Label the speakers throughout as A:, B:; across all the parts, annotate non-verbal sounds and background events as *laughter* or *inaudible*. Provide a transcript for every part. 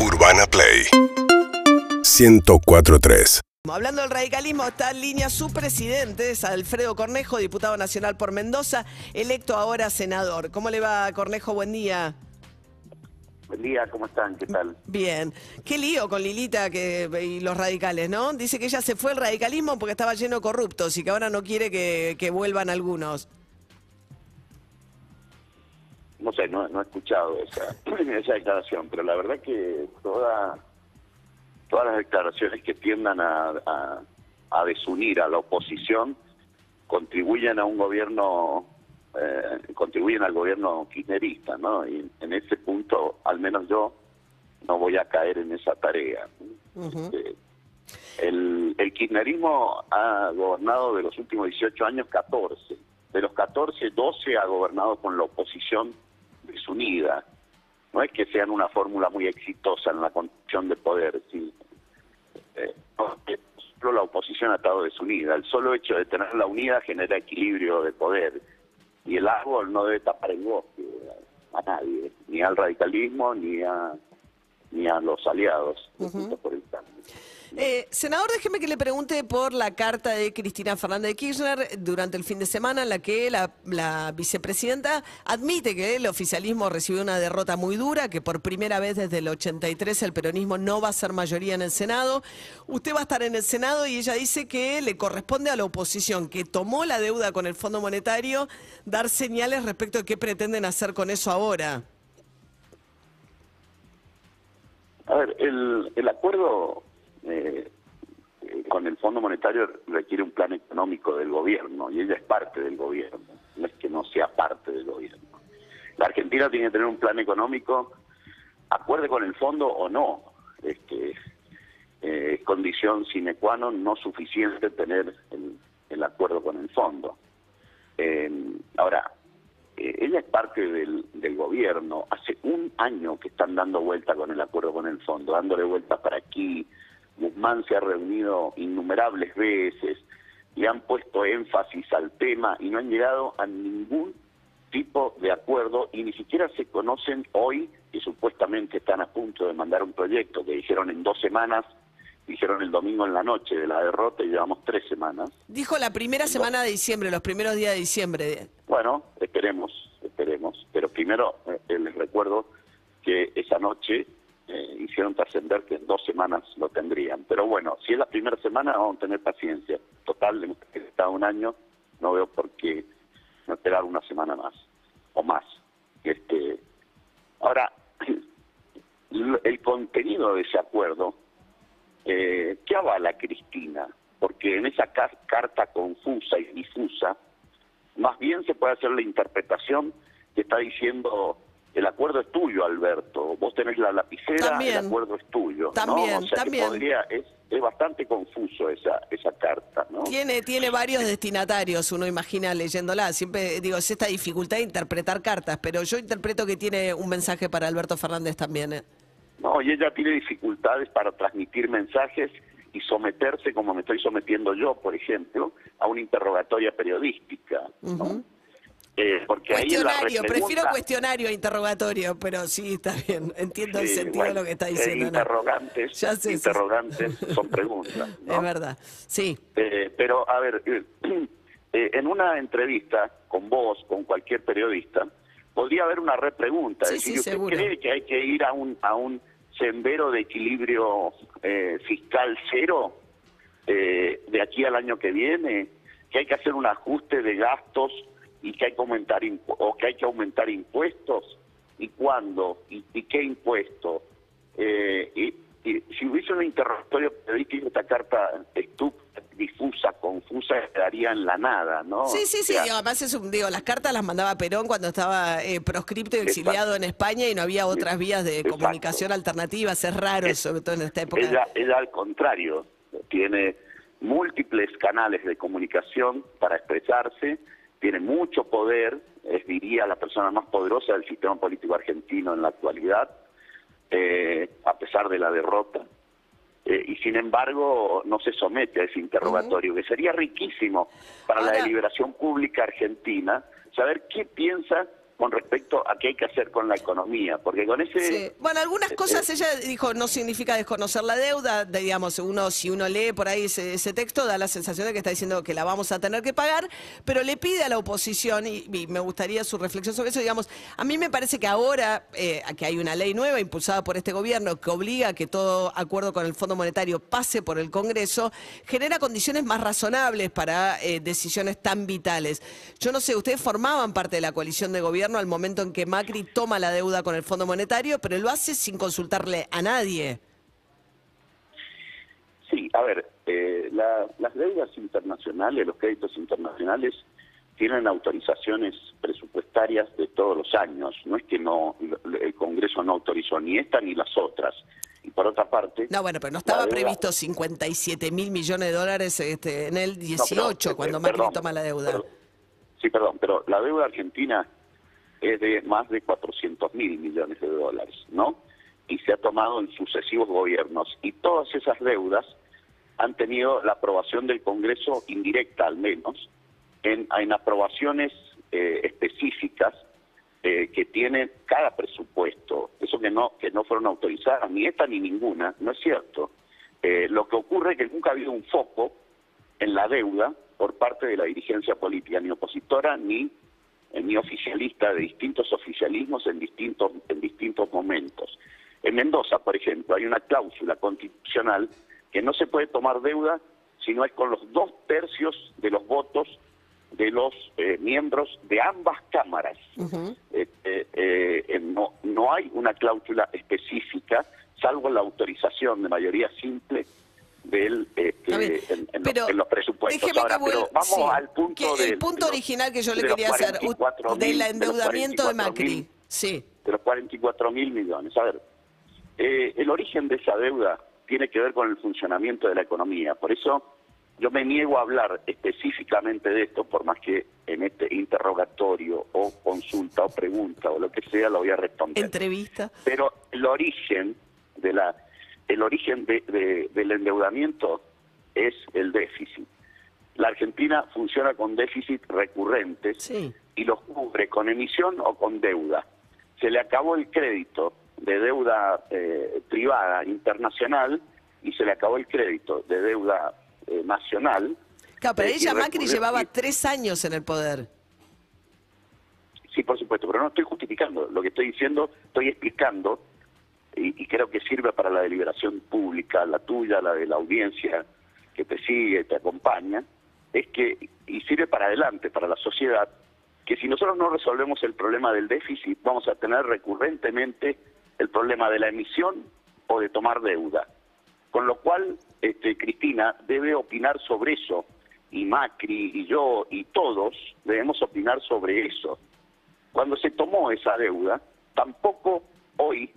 A: Urbana Play 1043.
B: Hablando del radicalismo, está en línea su presidente, es Alfredo Cornejo, diputado nacional por Mendoza, electo ahora senador. ¿Cómo le va, Cornejo? Buen día.
C: Buen día, ¿cómo están? ¿Qué tal?
B: Bien. Qué lío con Lilita que, y los radicales, ¿no? Dice que ella se fue al radicalismo porque estaba lleno de corruptos y que ahora no quiere que, que vuelvan algunos.
C: No sé, no, no he escuchado esa, *clears throat* esa declaración, pero la verdad que toda, todas las declaraciones que tiendan a, a, a desunir a la oposición contribuyen a un gobierno, eh, contribuyen al gobierno kirchnerista, ¿no? Y en ese punto, al menos yo, no voy a caer en esa tarea. Este, el, el kirchnerismo ha gobernado de los últimos 18 años 14. De los 14, 12 ha gobernado con la oposición desunida. No es que sean una fórmula muy exitosa en la construcción de poder, sí. Eh, no, que solo la oposición ha estado desunida. El solo hecho de tenerla unida genera equilibrio de poder. Y el árbol no debe tapar el bosque a nadie, ni al radicalismo, ni a ni a los aliados por.
B: Eh, senador, déjeme que le pregunte por la carta de Cristina Fernández de Kirchner durante el fin de semana en la que la, vicepresidenta admite que el oficialismo recibió una derrota muy dura, que por primera vez desde el 83 el peronismo no va a ser mayoría en el Senado. Usted va a estar en el Senado y ella dice que le corresponde a la oposición que tomó la deuda con el Fondo Monetario dar señales respecto de qué pretenden hacer con eso ahora.
C: A ver, el acuerdo eh, con el Fondo Monetario requiere un plan económico del gobierno y ella es parte del gobierno, no es que no sea parte del gobierno. La Argentina tiene que tener un plan económico, acuerde con el fondo o no, este, eh, es condición sine qua non no suficiente tener el, el acuerdo con el fondo. Eh, ahora, eh, ella es parte del, del gobierno. Hace un año que están dando vuelta con el acuerdo con el fondo, dándole vuelta para aquí. Guzmán se ha reunido innumerables veces y han puesto énfasis al tema y no han llegado a ningún tipo de acuerdo y ni siquiera se conocen hoy que supuestamente están a punto de mandar un proyecto que dijeron en dos semanas dijeron el domingo en la noche de la derrota y llevamos tres semanas.
B: Dijo la primera semana de diciembre, los primeros días de diciembre.
C: Bueno, esperemos, esperemos. Pero primero eh, les recuerdo que esa noche eh, hicieron trascender que en dos semanas lo tendrían. Pero bueno, si es la primera semana, vamos a tener paciencia. Total, hemos estado un año, no veo por qué no esperar una semana más o más. Este, ahora, *clears throat* el contenido de ese acuerdo, eh, ¿qué avala Cristina? Porque en esa ca carta confusa y difusa, más bien se puede hacer la interpretación que está diciendo el acuerdo es tuyo, Alberto. Vos tenés la lapicera,
B: También.
C: el acuerdo es tuyo.
B: También,
C: ¿no? O sea que
B: también.
C: podría, es, es bastante confuso esa, esa carta, ¿no?
B: Tiene, tiene varios destinatarios, uno imagina leyéndola. Siempre digo, es esta dificultad de interpretar cartas, pero yo interpreto que tiene un mensaje para Alberto Fernández también. ¿eh?
C: No, y ella tiene dificultades para transmitir mensajes y someterse, como me estoy sometiendo yo, por ejemplo, a una interrogatoria periodística. ¿no? Eh, porque ahí
B: Cuestionario, prefiero
C: repregunta-
B: cuestionario a interrogatorio, pero sí, está bien. *laughs* Entiendo el sentido de lo que está
C: eh,
B: diciendo. ¿no?
C: interrogantes,
B: Ya sé, sí, sí.
C: interrogantes son preguntas. *laughs* ¿no?
B: Es verdad, sí.
C: Eh, pero, a ver, *clears throat* en una entrevista con vos, con cualquier periodista, podría haber una repregunta.
B: Sí,
C: es decir, ¿usted
B: seguro.
C: cree que hay que ir a un, a un sendero de equilibrio eh, fiscal cero eh, de aquí al año que viene? ¿Que hay que hacer un ajuste de gastos y que hay que aumentar, o que hay que aumentar impuestos? ¿Y cuándo? ¿Y, y qué impuesto? Eh, y, y si hubiese un interrogatorio periodístico, esta carta estúpida, difusa, confusa, quedaría en la nada, ¿no?
B: Sí, sí,
C: O
B: sí.
C: sea,
B: además, es un, digo, las cartas las mandaba Perón cuando estaba eh, proscripto y exiliado en España y no había otras vías de
C: Exacto.
B: comunicación alternativas. Es raro,
C: Es-
B: sobre todo en esta época.
C: Ella, ella al contrario, tiene múltiples canales de comunicación para expresarse, tiene mucho poder, es diría la persona más poderosa del sistema político argentino en la actualidad, eh, a pesar de la derrota. Eh, y sin embargo no se somete a ese interrogatorio, que sería riquísimo para la deliberación pública argentina saber qué piensa con respecto a qué hay que hacer con la economía, porque con ese...
B: Sí. Bueno, algunas cosas ella dijo no significa desconocer la deuda, digamos, uno si uno lee por ahí ese, ese, texto da la sensación de que está diciendo que la vamos a tener que pagar, pero le pide a la oposición, y, me gustaría su reflexión sobre eso, digamos, a mí me parece que ahora eh, que hay una ley nueva impulsada por este gobierno que obliga a que todo acuerdo con el Fondo Monetario pase por el Congreso, genera condiciones más razonables para eh, decisiones tan vitales. Yo no sé, ustedes formaban parte de la coalición de gobierno, al momento en que Macri toma la deuda con el Fondo Monetario, pero lo hace sin consultarle a nadie.
C: Sí, a ver, eh, las deudas internacionales, los créditos internacionales, tienen autorizaciones presupuestarias de todos los años. No es que no el Congreso no autorizó ni esta ni las otras. Y por otra parte...
B: No, bueno, pero no estaba previsto 57 mil millones de dólares este, en el 18, cuando Macri toma la deuda.
C: sí, perdón, pero la deuda argentina es de más de 400 mil millones de dólares, ¿no? Y se ha tomado en sucesivos gobiernos. Y todas esas deudas han tenido la aprobación del Congreso indirecta, al menos, en, en aprobaciones eh, específicas eh, que tiene cada presupuesto. Eso que no, que no fueron autorizadas, ni esta ni ninguna, no es cierto. Eh, lo que ocurre es que nunca ha habido un foco en la deuda por parte de la dirigencia política, ni opositora ni ni oficialista de distintos oficialismos en distintos, en distintos momentos. En Mendoza, por ejemplo, hay una cláusula constitucional que no se puede tomar deuda si no es con los dos tercios de los votos de los eh, miembros de ambas cámaras. Eh, eh, no, no hay una cláusula específica, salvo la autorización de mayoría simple del este, en, los, presupuestos. pero vamos al punto
B: del el punto original que yo le quería hacer del endeudamiento de, Macri. sí.
C: De los 44 mil millones. A ver, eh, el origen de esa deuda tiene que ver con el funcionamiento de la economía. Por eso yo me niego a hablar específicamente de esto, por más que en este interrogatorio o consulta o pregunta o lo que sea lo voy a responder.
B: Entrevista.
C: Pero el origen de la el origen del endeudamiento es el déficit. La Argentina funciona con déficit recurrentes y los cubre con emisión o con deuda. Se le acabó el crédito de deuda eh, privada internacional y se le acabó el crédito de deuda eh, nacional.
B: Claro, pero eh, ella Macri llevaba tres años en el poder.
C: Sí, por supuesto, pero no estoy justificando. Lo que estoy diciendo, estoy explicando y, creo que sirve para la deliberación pública, la tuya, la de la audiencia que te sigue, te acompaña, es que, y sirve para adelante, para la sociedad, que si nosotros no resolvemos el problema del déficit, vamos a tener recurrentemente el problema de la emisión o de tomar deuda. Con lo cual, este, Cristina debe opinar sobre eso, y Macri, y yo, y todos debemos opinar sobre eso. Cuando se tomó esa deuda, tampoco hoy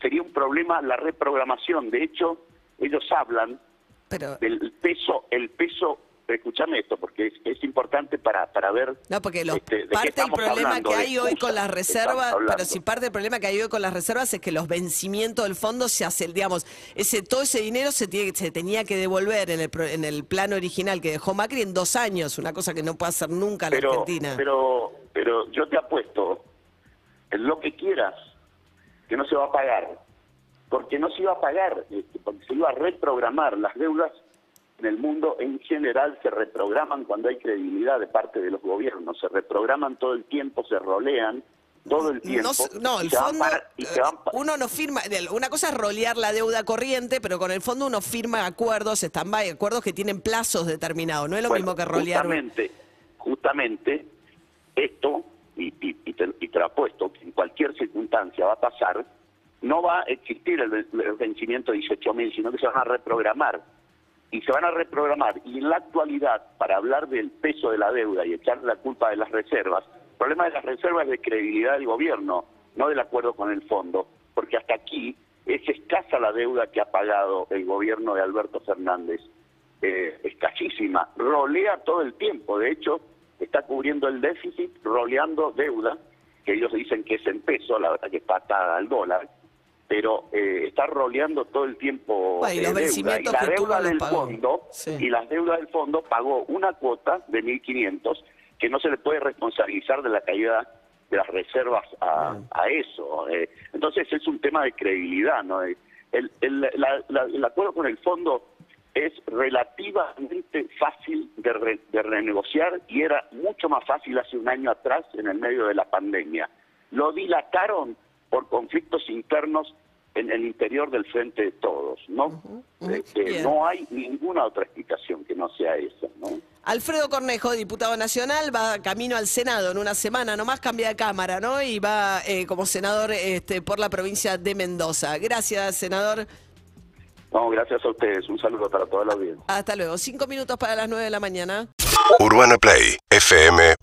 C: sería un problema la reprogramación. De hecho, ellos hablan del peso, el peso escúchame esto porque es, importante para, para ver
B: no porque este, parte del problema que hay hoy con las reservas pero si parte del problema que hay hoy con las reservas es que los vencimientos del fondo se hacen digamos ese todo ese dinero se tiene se tenía que devolver en el en el plan original que dejó Macri en dos años una cosa que no puede hacer nunca la Argentina.
C: pero pero yo te apuesto en lo que quieras que no se va a pagar, porque no se iba a pagar, este, porque se iba a reprogramar las deudas en el mundo en general se reprograman cuando hay credibilidad de parte de los gobiernos, se reprograman todo el tiempo, se rolean todo el tiempo.
B: No, el fondo, eh, uno no firma, una cosa es rolear la deuda corriente, pero con el fondo uno firma acuerdos, stand-by, acuerdos que tienen plazos determinados, no es lo mismo que rolear.
C: Justamente, justamente esto y, y, te, y, lo apuesto, que en cualquier circunstancia va a pasar, no va a existir el, vencimiento de 18 mil, sino que se van a reprogramar. Y se van a reprogramar. Y en la actualidad, para hablar del peso de la deuda y echarle la culpa de las reservas, el problema de las reservas es de credibilidad del gobierno, no del acuerdo con el fondo, porque hasta aquí es escasa la deuda que ha pagado el gobierno de Alberto Fernández. Eh, escasísima, rolea todo el tiempo. De hecho, está cubriendo el déficit roleando deuda, que ellos dicen que es en peso, la verdad que está atada al dólar, pero eh, está roleando todo el tiempo
B: y deuda. Y
C: la deuda del fondo, y las deudas del fondo pagó una cuota de 1.500 que no se le puede responsabilizar de la caída de las reservas a, a eso. eh. Entonces es un tema de credibilidad, ¿no? El, el, la- la- el acuerdo con el fondo es relativamente fácil de, re- de renegociar y era mucho más fácil hace un año atrás en el medio de la pandemia. Lo dilataron por conflictos internos en el interior del frente de todos, ¿no? Eh,
B: Bien.
C: no hay ninguna otra explicación que no sea esa, ¿no?
B: Alfredo Cornejo, diputado nacional, va camino al Senado en una semana, nomás cambia de cámara, ¿no? Y va eh, como senador este, por la provincia de Mendoza. Gracias, senador.
C: No, gracias a ustedes. Un saludo para toda la audiencia.
B: Hasta luego. Cinco minutos para las nueve de la mañana.
A: Urbana Play fm